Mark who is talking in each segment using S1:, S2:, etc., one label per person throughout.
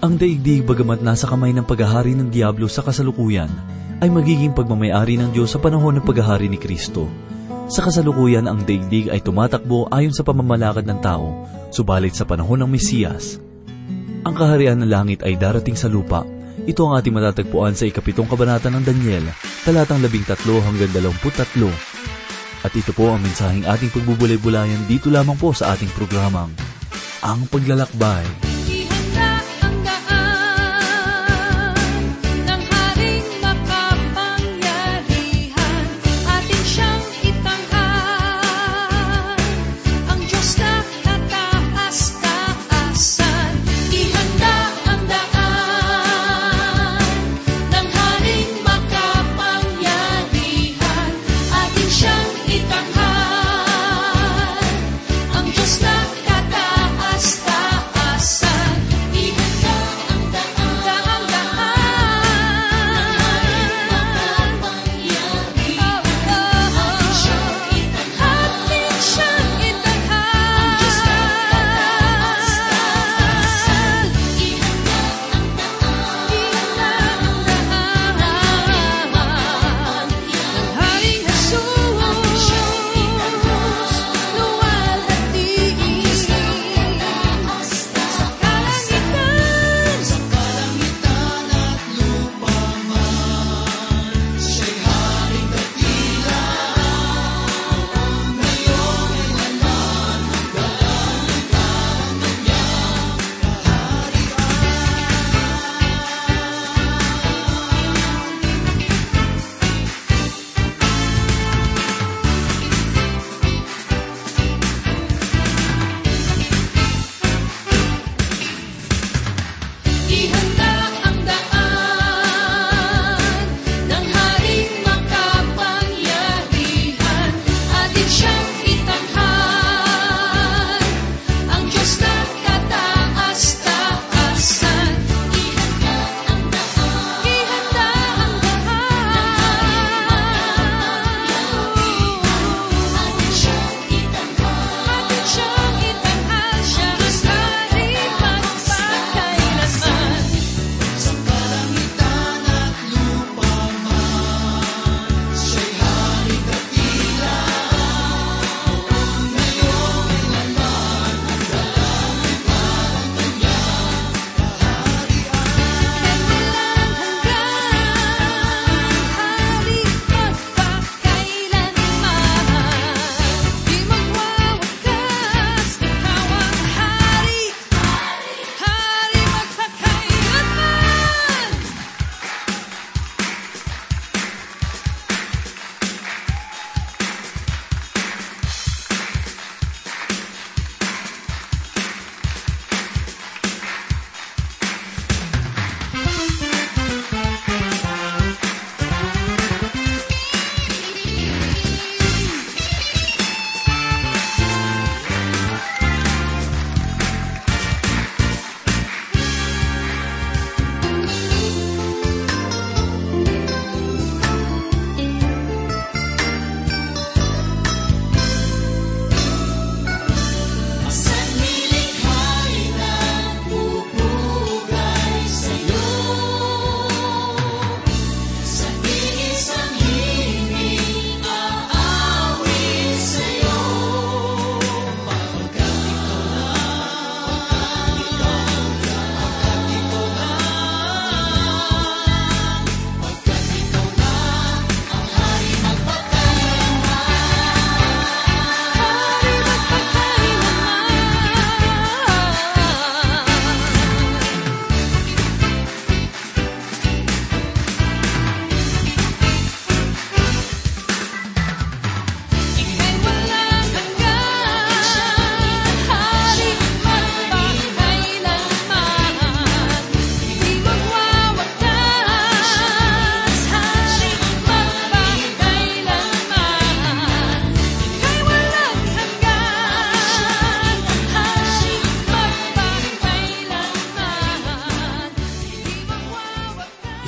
S1: Ang daigdig bagamat nasa kamay ng paghahari ng Diablo sa kasalukuyan ay magiging pagmamayari ng Diyos sa panahon ng paghahari ni Kristo. Sa kasalukuyan, ang daigdig ay tumatakbo ayon sa pamamalakad ng tao, subalit sa panahon ng Mesiyas. Ang kaharian ng langit ay darating sa lupa. Ito ang ating matatagpuan sa ikapitong kabanata ng Daniel, talatang labing tatlo hanggang dalawamput tatlo. At ito po ang mensaheng ating pagbubulay-bulayan dito lamang po sa ating programang, Ang Paglalakbay.
S2: Ang Paglalakbay.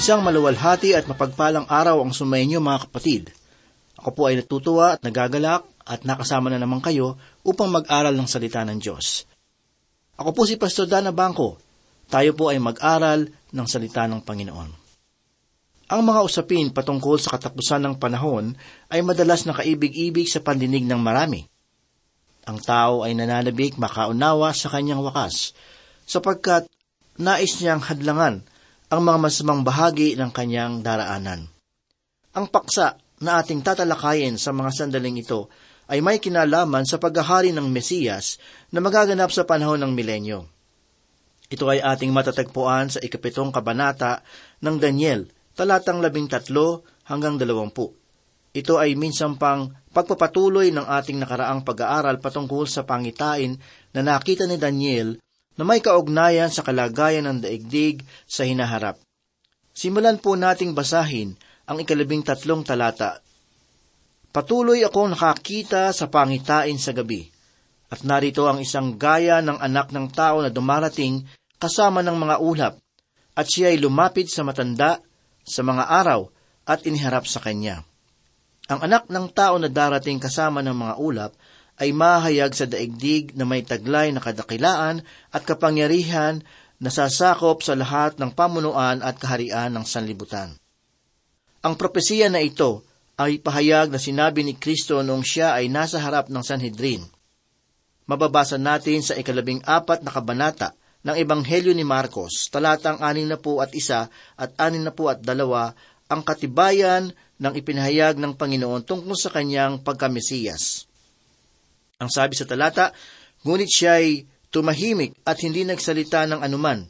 S3: Isang maluwalhati at mapagpalang araw ang sumainyo mga kapatid. Ako po ay natutuwa at nagagalak at nakasama na naman kayo upang mag-aral ng salita ng Diyos. Ako po si Pastor Dana Bangko. Tayo po ay mag-aral ng salita ng Panginoon. Ang mga usapin patungkol sa katapusan ng panahon ay madalas nakaibig-ibig sa pandinig ng marami. Ang tao ay nananabik makaunawa sa kanyang wakas, sapagkat nais niyang hadlangan ang mga masamang bahagi ng kanyang daraanan. Ang paksa na ating tatalakayin sa mga sandaling ito ay may kinalaman sa paghahari ng Mesiyas na magaganap sa panahon ng milenyo. Ito ay ating matatagpuan sa ikapitong kabanata ng Daniel, talatang labing tatlo hanggang dalawampu. Ito ay minsan pang pagpapatuloy ng ating nakaraang pag-aaral patungkol sa pangitain na nakita ni Daniel na may kaugnayan sa kalagayan ng daigdig sa hinaharap. Simulan po nating basahin ang ikalabing tatlong talata. Patuloy akong nakakita sa pangitain sa gabi, at narito ang isang gaya ng anak ng tao na dumarating kasama ng mga ulap, at siya ay lumapit sa matanda sa mga araw at iniharap sa kanya. Ang anak ng tao na darating kasama ng mga ulap ay mahayag sa daigdig na may taglay na kadakilaan at kapangyarihan na sasakop sa lahat ng pamunuan at kaharian ng sanlibutan. Ang propesiya na ito ay pahayag na sinabi ni Kristo noong siya ay nasa harap ng Sanhedrin. Mababasa natin sa ikalabing apat na kabanata ng Ebanghelyo ni Marcos, talatang anin na po at isa at anin na po at dalawa, ang katibayan ng ipinahayag ng Panginoon tungkol sa kanyang pagkamesiyas. Ang sabi sa talata, ngunit siya ay tumahimik at hindi nagsalita ng anuman.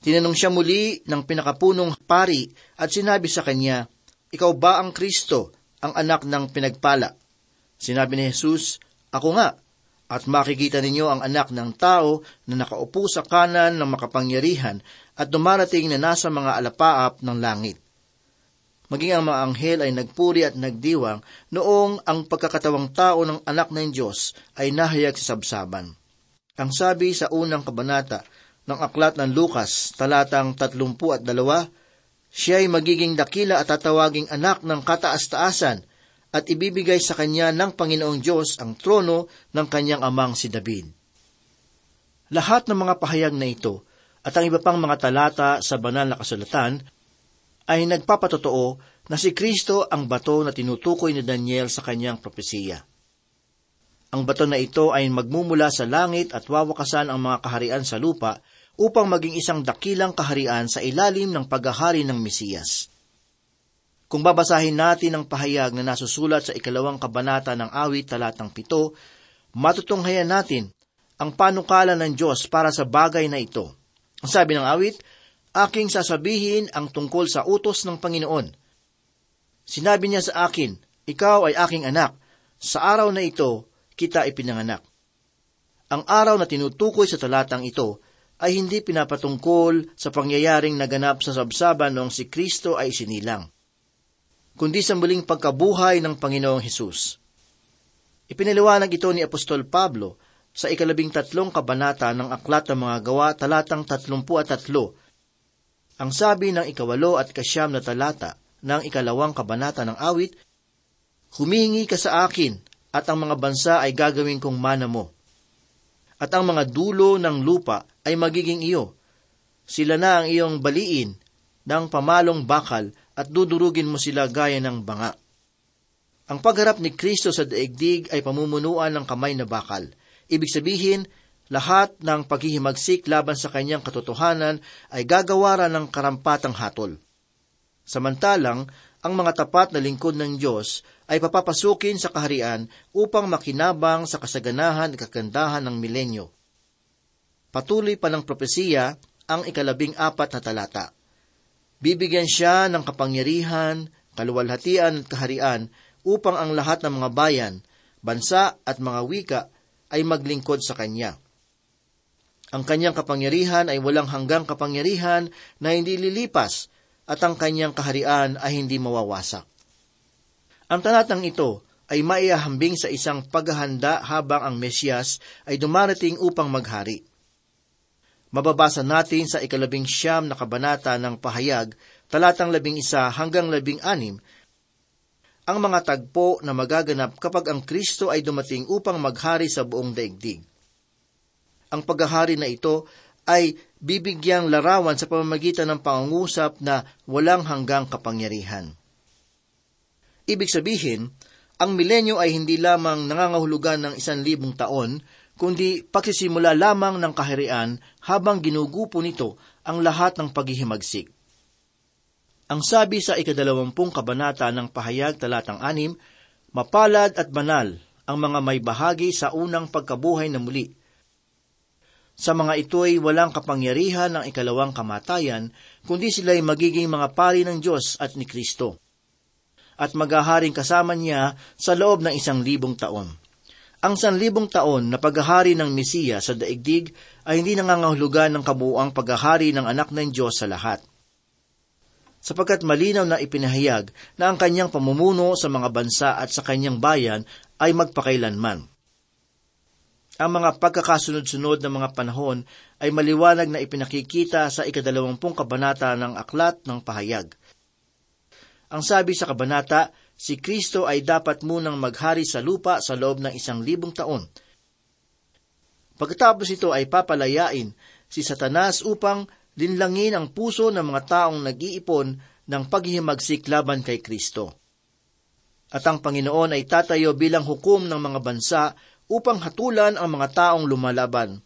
S3: Tinanong siya muli ng pinakapunong pari at sinabi sa kanya, Ikaw ba ang Kristo, ang anak ng pinagpala? Sinabi ni Jesus, Ako nga, at makikita ninyo ang anak ng tao na nakaupo sa kanan ng makapangyarihan at dumarating na nasa mga alapaap ng langit. Maging ang mga anghel ay nagpuri at nagdiwang noong ang pagkakatawang tao ng anak ng Diyos ay nahayag sa sabsaban. Ang sabi sa unang kabanata ng aklat ng Lukas, talatang tatlumpu at dalawa, siya ay magiging dakila at tatawaging anak ng kataas-taasan at ibibigay sa kanya ng Panginoong Diyos ang trono ng kanyang amang si David. Lahat ng mga pahayag na ito at ang iba pang mga talata sa banal na kasulatan ay nagpapatotoo na si Kristo ang bato na tinutukoy ni Daniel sa kanyang propesiya. Ang bato na ito ay magmumula sa langit at wawakasan ang mga kaharian sa lupa upang maging isang dakilang kaharian sa ilalim ng paghahari ng Mesiyas. Kung babasahin natin ang pahayag na nasusulat sa ikalawang kabanata ng awit talatang pito, matutunghayan natin ang panukala ng Diyos para sa bagay na ito. Ang sabi ng awit, aking sasabihin ang tungkol sa utos ng Panginoon. Sinabi niya sa akin, ikaw ay aking anak, sa araw na ito, kita ipinanganak. Ang araw na tinutukoy sa talatang ito ay hindi pinapatungkol sa pangyayaring naganap sa sabsaban noong si Kristo ay sinilang, kundi sa muling pagkabuhay ng Panginoong Hesus. Ipinaliwanag ito ni Apostol Pablo sa ikalabing tatlong kabanata ng Aklat ng mga Gawa talatang tatlumpu at tatlo. Ang sabi ng ikawalo at kasyam na talata ng ikalawang kabanata ng awit, Humingi ka sa akin at ang mga bansa ay gagawin kong mana mo. At ang mga dulo ng lupa ay magiging iyo. Sila na ang iyong baliin ng pamalong bakal at dudurugin mo sila gaya ng banga. Ang pagharap ni Kristo sa daigdig ay pamumunuan ng kamay na bakal. Ibig sabihin, lahat ng paghihimagsik laban sa kanyang katotohanan ay gagawaran ng karampatang hatol. Samantalang, ang mga tapat na lingkod ng Diyos ay papapasukin sa kaharian upang makinabang sa kasaganahan at kagandahan ng milenyo. Patuloy pa ng propesiya ang ikalabing apat na talata. Bibigyan siya ng kapangyarihan, kaluwalhatian at kaharian upang ang lahat ng mga bayan, bansa at mga wika ay maglingkod sa Kanya. Ang kanyang kapangyarihan ay walang hanggang kapangyarihan na hindi lilipas at ang kanyang kaharian ay hindi mawawasak. Ang talatang ito ay maiahambing sa isang paghahanda habang ang Mesyas ay dumarating upang maghari. Mababasa natin sa ikalabing siyam na kabanata ng pahayag, talatang labing isa hanggang labing anim, ang mga tagpo na magaganap kapag ang Kristo ay dumating upang maghari sa buong daigdig. Ang paghahari na ito ay bibigyang larawan sa pamamagitan ng pangungusap na walang hanggang kapangyarihan. Ibig sabihin, ang milenyo ay hindi lamang nangangahulugan ng isan libong taon, kundi pagsisimula lamang ng kaharian habang ginugupo nito ang lahat ng paghihimagsik. Ang sabi sa ikadalawampung kabanata ng pahayag talatang anim, mapalad at banal ang mga may bahagi sa unang pagkabuhay na muli. Sa mga ito'y walang kapangyarihan ng ikalawang kamatayan, kundi sila'y magiging mga pari ng Diyos at ni Kristo. At maghaharing kasama niya sa loob ng isang libong taon. Ang sanlibong taon na paghahari ng Mesiya sa daigdig ay hindi nangangahulugan ng kabuuang paghahari ng anak ng Diyos sa lahat sapagkat malinaw na ipinahayag na ang kanyang pamumuno sa mga bansa at sa kanyang bayan ay magpakailanman. Ang mga pagkakasunod-sunod ng mga panahon ay maliwanag na ipinakikita sa ikadalawampung kabanata ng Aklat ng Pahayag. Ang sabi sa kabanata, si Kristo ay dapat munang maghari sa lupa sa loob ng isang libong taon. Pagkatapos ito ay papalayain si Satanas upang linlangin ang puso ng mga taong nag-iipon ng paghihimagsik laban kay Kristo. At ang Panginoon ay tatayo bilang hukom ng mga bansa upang hatulan ang mga taong lumalaban.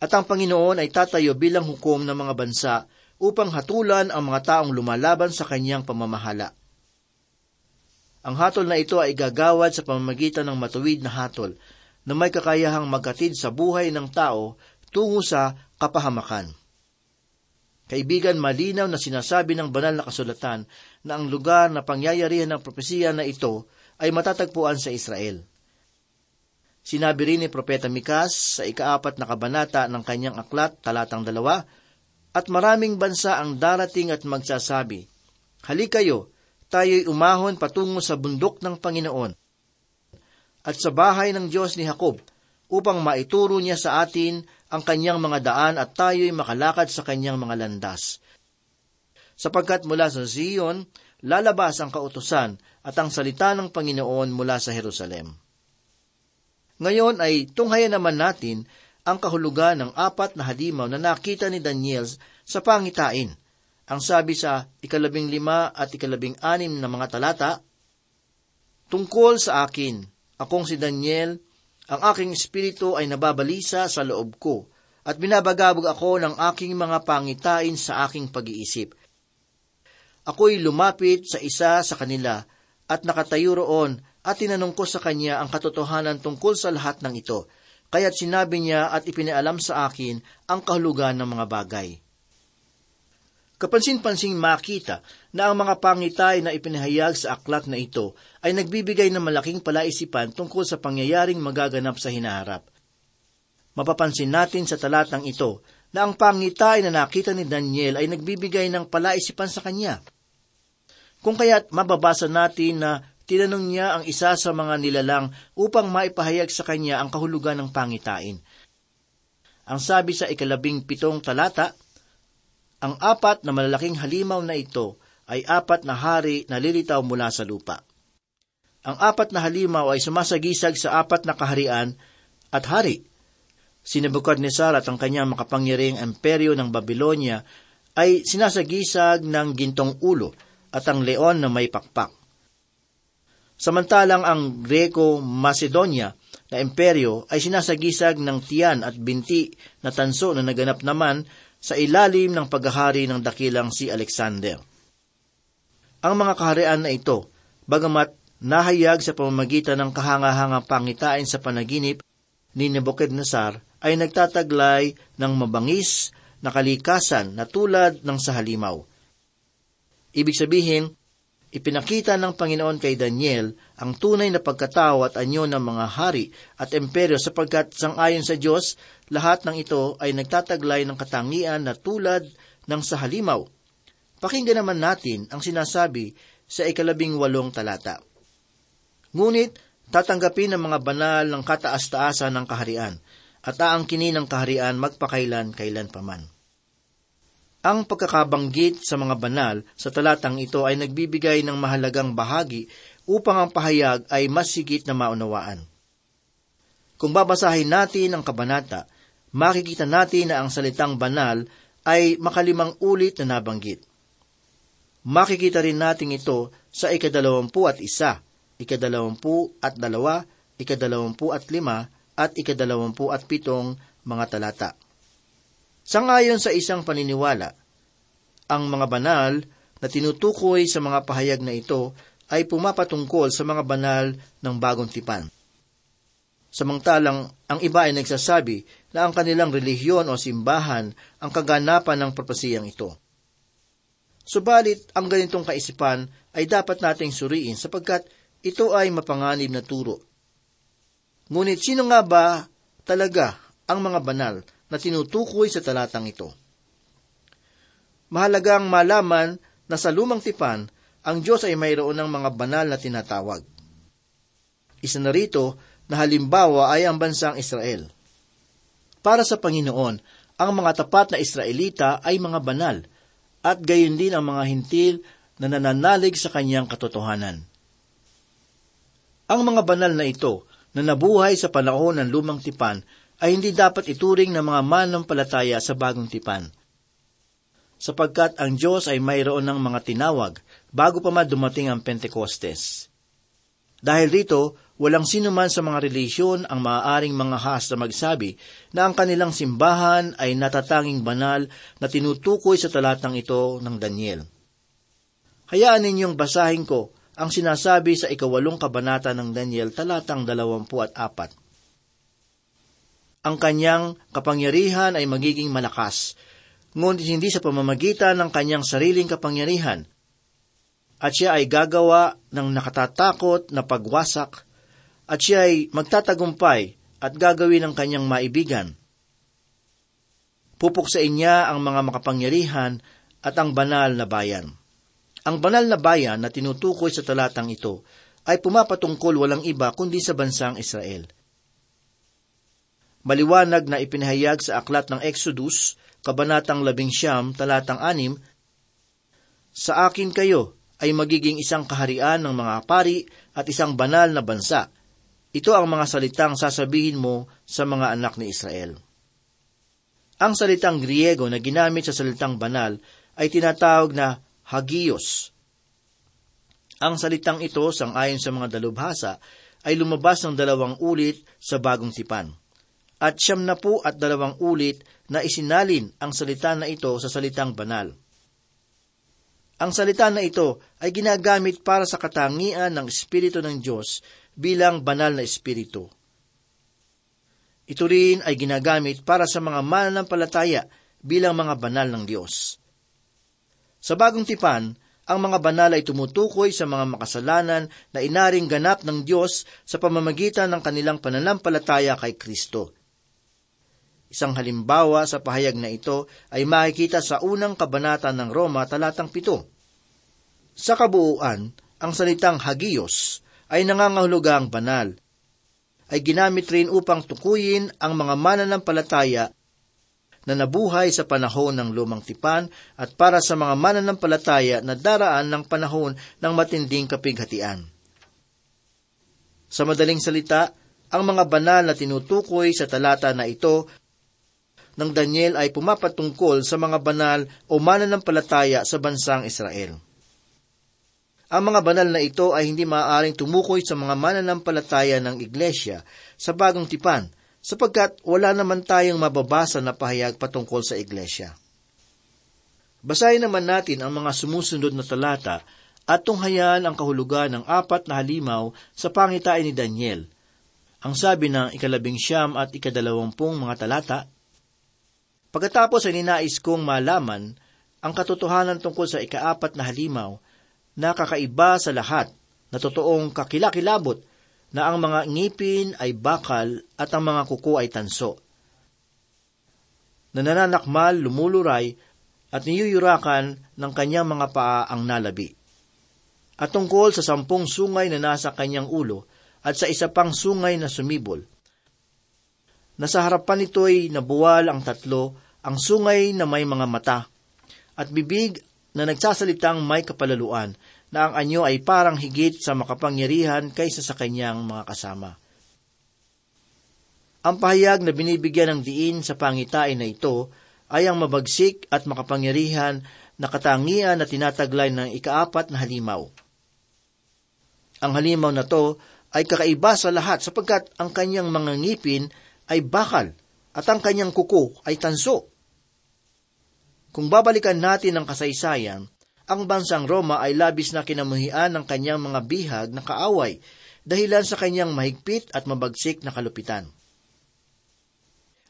S3: At ang Panginoon ay tatayo bilang hukom ng mga bansa upang hatulan ang mga taong lumalaban sa kanyang pamamahala. Ang hatol na ito ay gagawad sa pamamagitan ng matuwid na hatol na may kakayahang magkatid sa buhay ng tao tungo sa kapahamakan. Kaibigan, malinaw na sinasabi ng banal na kasulatan na ang lugar na pangyayarihan ng propesiya na ito ay matatagpuan sa Israel. Sinabi rin ni Propeta Mikas sa ikaapat na kabanata ng kanyang aklat, talatang dalawa, at maraming bansa ang darating at magsasabi, Halikayo, tayo'y umahon patungo sa bundok ng Panginoon at sa bahay ng Diyos ni Jacob upang maituro niya sa atin ang kanyang mga daan at tayo'y makalakad sa kanyang mga landas. Sapagkat mula sa Zion, lalabas ang kautusan at ang salita ng Panginoon mula sa Jerusalem. Ngayon ay tunghayan naman natin ang kahulugan ng apat na halimaw na nakita ni Daniel sa pangitain. Ang sabi sa ikalabing lima at ikalabing anim na mga talata, Tungkol sa akin, akong si Daniel, ang aking espiritu ay nababalisa sa loob ko, at binabagabog ako ng aking mga pangitain sa aking pag-iisip. Ako'y lumapit sa isa sa kanila, at nakatayo roon, at tinanong ko sa kanya ang katotohanan tungkol sa lahat ng ito, kaya't sinabi niya at ipinaalam sa akin ang kahulugan ng mga bagay. Kapansin-pansing makita na ang mga pangitay na ipinahayag sa aklat na ito ay nagbibigay ng malaking palaisipan tungkol sa pangyayaring magaganap sa hinaharap. Mapapansin natin sa talatang ito na ang pangitay na nakita ni Daniel ay nagbibigay ng palaisipan sa kanya. Kung kaya't mababasa natin na tinanong niya ang isa sa mga nilalang upang maipahayag sa kanya ang kahulugan ng pangitain. Ang sabi sa ikalabing pitong talata, ang apat na malalaking halimaw na ito ay apat na hari na lilitaw mula sa lupa. Ang apat na halimaw ay sumasagisag sa apat na kaharian at hari. Si Nebuchadnezzar at ang kanyang makapangyariang imperyo ng Babylonia ay sinasagisag ng gintong ulo at ang leon na may pakpak. Samantalang ang Greco-Macedonia na imperyo ay sinasagisag ng tiyan at binti na tanso na naganap naman sa ilalim ng paghahari ng dakilang si Alexander. Ang mga kaharian na ito, bagamat nahayag sa pamamagitan ng kahangahangang pangitain sa panaginip ni Nebuchadnezzar, ay nagtataglay ng mabangis na kalikasan na tulad ng sa halimaw. Ibig sabihin, ipinakita ng Panginoon kay Daniel ang tunay na pagkatao at anyo ng mga hari at imperyo sapagkat sangayon sa Diyos, lahat ng ito ay nagtataglay ng katangian na tulad ng sa halimaw. Pakinggan naman natin ang sinasabi sa ikalabing walong talata. Ngunit, tatanggapin ng mga banal ng kataas-taasan ng kaharian, at aangkinin ng kaharian magpakailan kailan paman. Ang pagkakabanggit sa mga banal sa talatang ito ay nagbibigay ng mahalagang bahagi upang ang pahayag ay mas na maunawaan. Kung babasahin natin ang kabanata, makikita natin na ang salitang banal ay makalimang ulit na nabanggit. Makikita rin natin ito sa ikadalawampu at isa, ikadalawampu at dalawa, ikadalawampu at lima, at ikadalawampu at pitong mga talata. Sangayon sa isang paniniwala, ang mga banal na tinutukoy sa mga pahayag na ito ay pumapatungkol sa mga banal ng bagong tipan. Samantalang ang iba ay nagsasabi na ang kanilang relihiyon o simbahan ang kaganapan ng propesiyang ito. Subalit, ang ganitong kaisipan ay dapat nating suriin sapagkat ito ay mapanganib na turo. Ngunit sino nga ba talaga ang mga banal na tinutukoy sa talatang ito? Mahalagang malaman na sa lumang tipan, ang Diyos ay mayroon ng mga banal na tinatawag. Isa na rito na halimbawa ay ang bansang Israel. Para sa Panginoon, ang mga tapat na Israelita ay mga banal, at gayon din ang mga hintil na nananalig sa kanyang katotohanan. Ang mga banal na ito na nabuhay sa panahon ng lumang tipan ay hindi dapat ituring ng mga manampalataya sa bagong tipan. Sapagkat ang Diyos ay mayroon ng mga tinawag bago pa man dumating ang Pentecostes. Dahil rito, walang sino man sa mga relisyon ang maaaring mga has na magsabi na ang kanilang simbahan ay natatanging banal na tinutukoy sa talatang ito ng Daniel. Hayaan ninyong basahin ko ang sinasabi sa ikawalong kabanata ng Daniel talatang dalawampu at apat. Ang kanyang kapangyarihan ay magiging malakas, ngunit hindi sa pamamagitan ng kanyang sariling kapangyarihan, at siya ay gagawa ng nakatatakot na pagwasak, at siya ay magtatagumpay at gagawin ng kanyang maibigan. Pupuksain niya ang mga makapangyarihan at ang banal na bayan. Ang banal na bayan na tinutukoy sa talatang ito ay pumapatungkol walang iba kundi sa bansang Israel. Maliwanag na ipinahayag sa aklat ng Exodus, Kabanatang 11, talatang 6, Sa akin kayo ay magiging isang kaharian ng mga pari at isang banal na bansa. Ito ang mga salitang sasabihin mo sa mga anak ni Israel. Ang salitang Griego na ginamit sa salitang banal ay tinatawag na hagios. Ang salitang ito, sang-ayon sa mga dalubhasa, ay lumabas ng dalawang ulit sa bagong tipan. At siyam na po at dalawang ulit na isinalin ang salita na ito sa salitang banal. Ang salita na ito ay ginagamit para sa katangian ng Espiritu ng Diyos bilang banal na Espiritu. Ito rin ay ginagamit para sa mga mananampalataya bilang mga banal ng Diyos. Sa bagong tipan, ang mga banal ay tumutukoy sa mga makasalanan na inaring ganap ng Diyos sa pamamagitan ng kanilang pananampalataya kay Kristo. Isang halimbawa sa pahayag na ito ay makikita sa unang kabanata ng Roma talatang pito. Sa kabuuan, ang salitang hagios ay nangangahulugang banal, ay ginamit rin upang tukuyin ang mga mananampalataya na nabuhay sa panahon ng lumang tipan at para sa mga mananampalataya na daraan ng panahon ng matinding kapighatian. Sa madaling salita, ang mga banal na tinutukoy sa talata na ito ng Daniel ay pumapatungkol sa mga banal o mananampalataya sa bansang Israel. Ang mga banal na ito ay hindi maaaring tumukoy sa mga mananampalataya ng iglesia sa bagong tipan, sapagkat wala naman tayong mababasa na pahayag patungkol sa iglesia. Basahin naman natin ang mga sumusunod na talata at tunghayan ang kahulugan ng apat na halimaw sa pangitain ni Daniel. Ang sabi ng ikalabing siyam at ikadalawampung mga talata, Pagkatapos ay ninais kong malaman ang katotohanan tungkol sa ikaapat na halimaw na kakaiba sa lahat na totoong kakilakilabot na ang mga ngipin ay bakal at ang mga kuko ay tanso. Na nananakmal, lumuluray at niyuyurakan ng kanyang mga paa ang nalabi. At tungkol sa sampung sungay na nasa kanyang ulo at sa isa pang sungay na sumibol. Nasa harapan nito'y nabuwal ang tatlo, ang sungay na may mga mata, at bibig na nagsasalitang may kapalaluan, na ang anyo ay parang higit sa makapangyarihan kaysa sa kanyang mga kasama. Ang pahayag na binibigyan ng diin sa pangitain na ito ay ang mabagsik at makapangyarihan na katangian na tinataglay ng ikaapat na halimaw. Ang halimaw na to ay kakaiba sa lahat sapagkat ang kanyang mga ngipin ay bakal at ang kanyang kuko ay tanso. Kung babalikan natin ang kasaysayan, ang bansang Roma ay labis na kinamuhian ng kanyang mga bihag na kaaway dahilan sa kanyang mahigpit at mabagsik na kalupitan.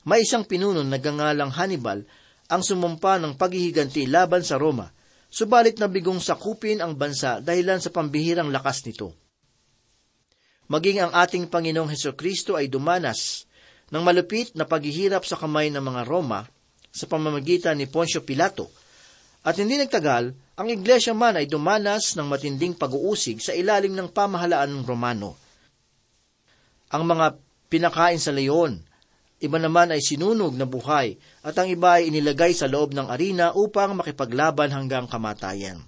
S3: May isang pinuno na gangalang Hannibal ang sumumpa ng paghihiganti laban sa Roma, subalit nabigong sakupin ang bansa dahilan sa pambihirang lakas nito. Maging ang ating Panginoong Heso Kristo ay dumanas ng malupit na paghihirap sa kamay ng mga Roma sa pamamagitan ni Poncio Pilato. At hindi nagtagal, ang iglesia man ay dumanas ng matinding pag-uusig sa ilalim ng pamahalaan ng Romano. Ang mga pinakain sa leon, iba naman ay sinunog na buhay, at ang iba ay inilagay sa loob ng arena upang makipaglaban hanggang kamatayan.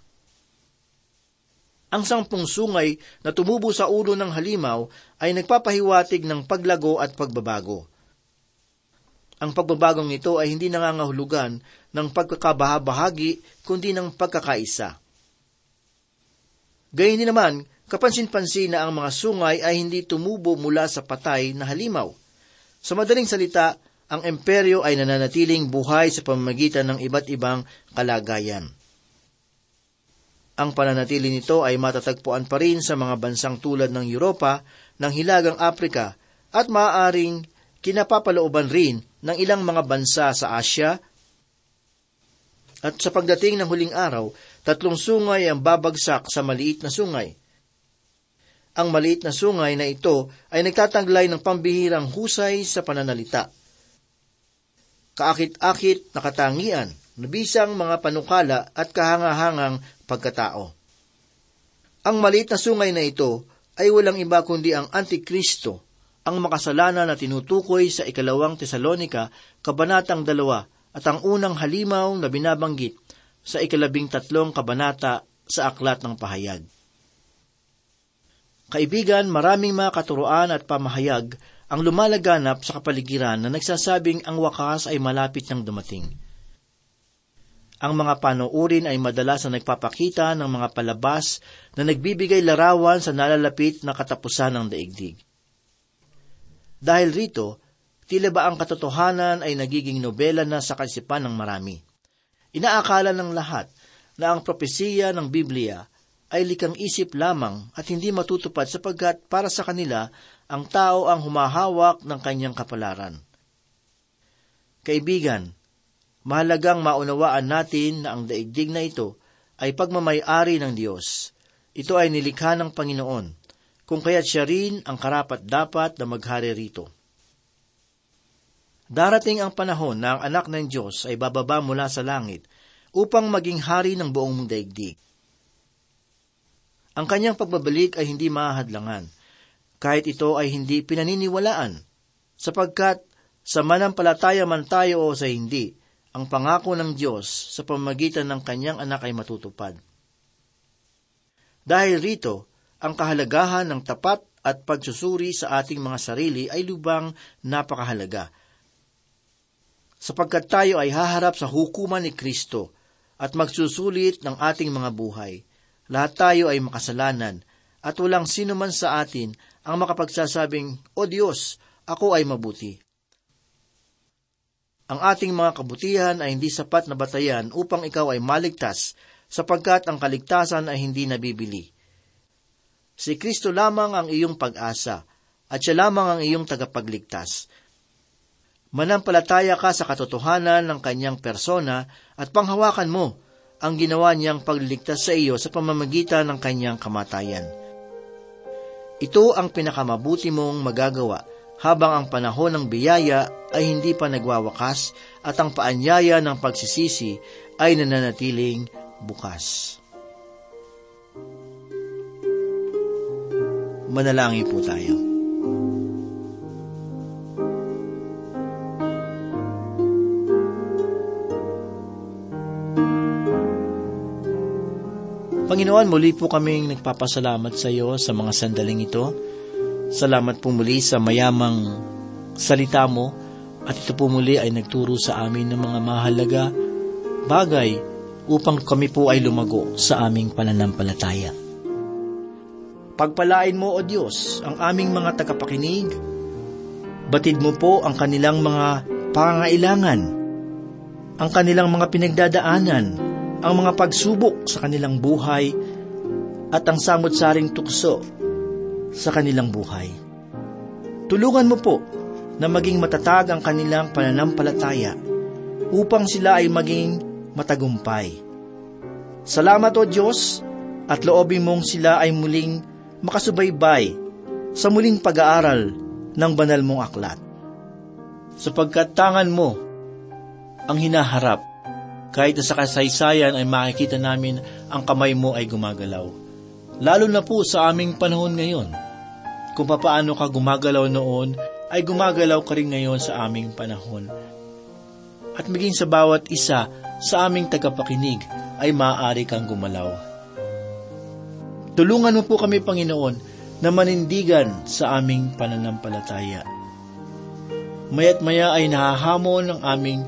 S3: Ang sampung sungay na tumubo sa ulo ng halimaw ay nagpapahiwatig ng paglago at pagbabago. Ang pagbabagong ito ay hindi nangangahulugan ng pagkakabahabahagi, kundi ng pagkakaisa. Gayun din naman, kapansin-pansin na ang mga sungay ay hindi tumubo mula sa patay na halimaw. Sa madaling salita, ang emperyo ay nananatiling buhay sa pamamagitan ng iba't ibang kalagayan. Ang pananatili nito ay matatagpuan pa rin sa mga bansang tulad ng Europa, ng Hilagang Afrika, at maaaring kinapapalooban rin ng ilang mga bansa sa Asya. At sa pagdating ng huling araw, tatlong sungay ang babagsak sa maliit na sungay. Ang maliit na sungay na ito ay nagtataglay ng pambihirang husay sa pananalita. Kaakit-akit na katangian, nabisang mga panukala at kahangahangang pagkatao. Ang maliit na sungay na ito ay walang iba kundi ang Antikristo, ang makasalanan na tinutukoy sa ikalawang Tesalonika, kabanatang dalawa, at ang unang halimaw na binabanggit sa ikalabing tatlong kabanata sa Aklat ng Pahayag. Kaibigan, maraming mga katuroan at pamahayag ang lumalaganap sa kapaligiran na nagsasabing ang wakas ay malapit ng dumating. Ang mga panoorin ay madalas na nagpapakita ng mga palabas na nagbibigay larawan sa nalalapit na katapusan ng daigdig. Dahil rito, tila ba ang katotohanan ay nagiging nobela na sa kaisipan ng marami. Inaakala ng lahat na ang propesiya ng Biblia ay likang isip lamang at hindi matutupad sapagkat para sa kanila ang tao ang humahawak ng kanyang kapalaran. Kaibigan, mahalagang maunawaan natin na ang daigdig na ito ay pagmamayari ng Diyos. Ito ay nilikha ng Panginoon, kung kaya't siya rin ang karapat-dapat na maghari rito. Darating ang panahon na ang anak ng Diyos ay bababa mula sa langit upang maging hari ng buong daigdig. Ang kanyang pagbabalik ay hindi mahadlangan, kahit ito ay hindi pinaniniwalaan, sapagkat sa manampalataya man tayo o sa hindi, ang pangako ng Diyos sa pamagitan ng kanyang anak ay matutupad. Dahil rito, ang kahalagahan ng tapat at pagsusuri sa ating mga sarili ay lubang napakahalaga. Sapagkat tayo ay haharap sa hukuman ni Kristo at magsusulit ng ating mga buhay. Lahat tayo ay makasalanan at walang sino man sa atin ang makapagsasabing, O Diyos, ako ay mabuti. Ang ating mga kabutihan ay hindi sapat na batayan upang ikaw ay maligtas sapagkat ang kaligtasan ay hindi nabibili. Si Kristo lamang ang iyong pag-asa at siya lamang ang iyong tagapagligtas. Manampalataya ka sa katotohanan ng kanyang persona at panghawakan mo ang ginawa niyang pagliligtas sa iyo sa pamamagitan ng kanyang kamatayan. Ito ang pinakamabuti mong magagawa habang ang panahon ng biyaya ay hindi pa nagwawakas at ang paanyaya ng pagsisisi ay nananatiling bukas. Manalangin po tayo. Panginoon, muli po kaming nagpapasalamat sa iyo sa mga sandaling ito. Salamat po muli sa mayamang salita mo at ito po muli ay nagturo sa amin ng mga mahalaga bagay upang kami po ay lumago sa aming pananampalataya. Pagpalain mo, O Diyos, ang aming mga tagapakinig. Batid mo po ang kanilang mga pangangailangan, ang kanilang mga pinagdadaanan, ang mga pagsubok sa kanilang buhay, at ang samot-saring tukso sa kanilang buhay. Tulungan mo po na maging matatag ang kanilang pananampalataya upang sila ay maging matagumpay. Salamat o Diyos at loobin mong sila ay muling makasubaybay sa muling pag-aaral ng banal mong aklat. Sapagkat tangan mo ang hinaharap, kahit sa kasaysayan ay makikita namin ang kamay mo ay gumagalaw. Lalo na po sa aming panahon ngayon. Kung papaano ka gumagalaw noon, ay gumagalaw ka rin ngayon sa aming panahon. At maging sa bawat isa sa aming tagapakinig ay maaari kang gumalaw. Tulungan mo po kami, Panginoon, na manindigan sa aming pananampalataya. Maya't maya ay nahahamon ng aming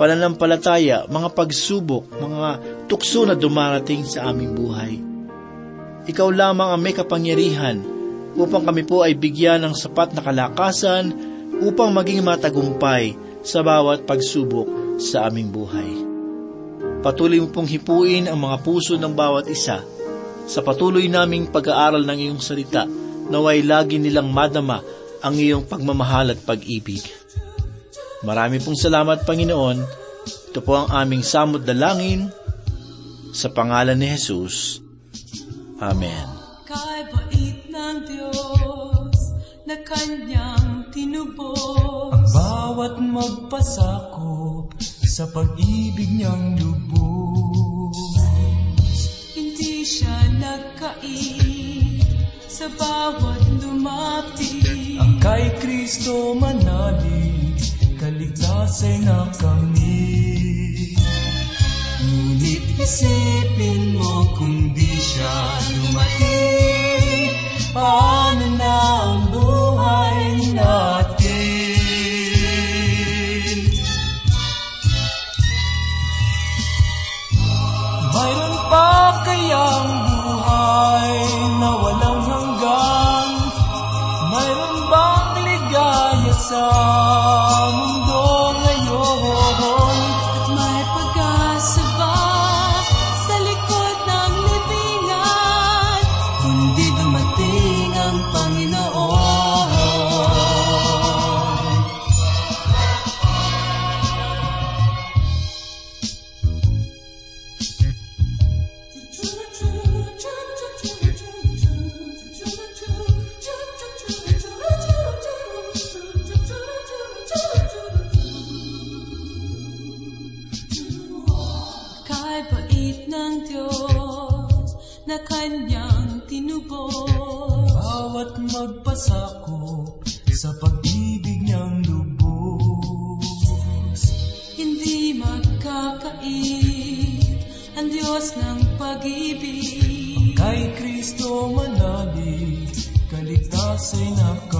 S3: pananampalataya, mga pagsubok, mga tukso na dumarating sa aming buhay. Ikaw lamang ang may kapangyarihan upang kami po ay bigyan ng sapat na kalakasan upang maging matagumpay sa bawat pagsubok sa aming buhay. Patuloy mo pong hipuin ang mga puso ng bawat isa sa patuloy naming pag-aaral ng iyong salita naway lagi nilang madama ang iyong pagmamahal at pag-ibig. Marami pong salamat, Panginoon. Ito po ang aming samod dalangin sa pangalan ni Jesus. Amen.
S2: Kay bait ng Diyos na kanyang tinubos.
S4: Ang bawat magpasakop sa pag-ibig niyang lubos.
S2: Siya nagkait sa bawat lumapit.
S4: Ang kay Kristo manalig, kaligtasan na kami. Ngunit isipin mo kung di siya dumating, paano na Song. Na
S2: kanyang tinubos.
S4: Bawat magpasakop sa pag-ibig niyang lubos.
S2: Hindi magkakait ang Diyos ng pag-ibig.
S4: Kay Kristo manalig, kaligtasan na kami.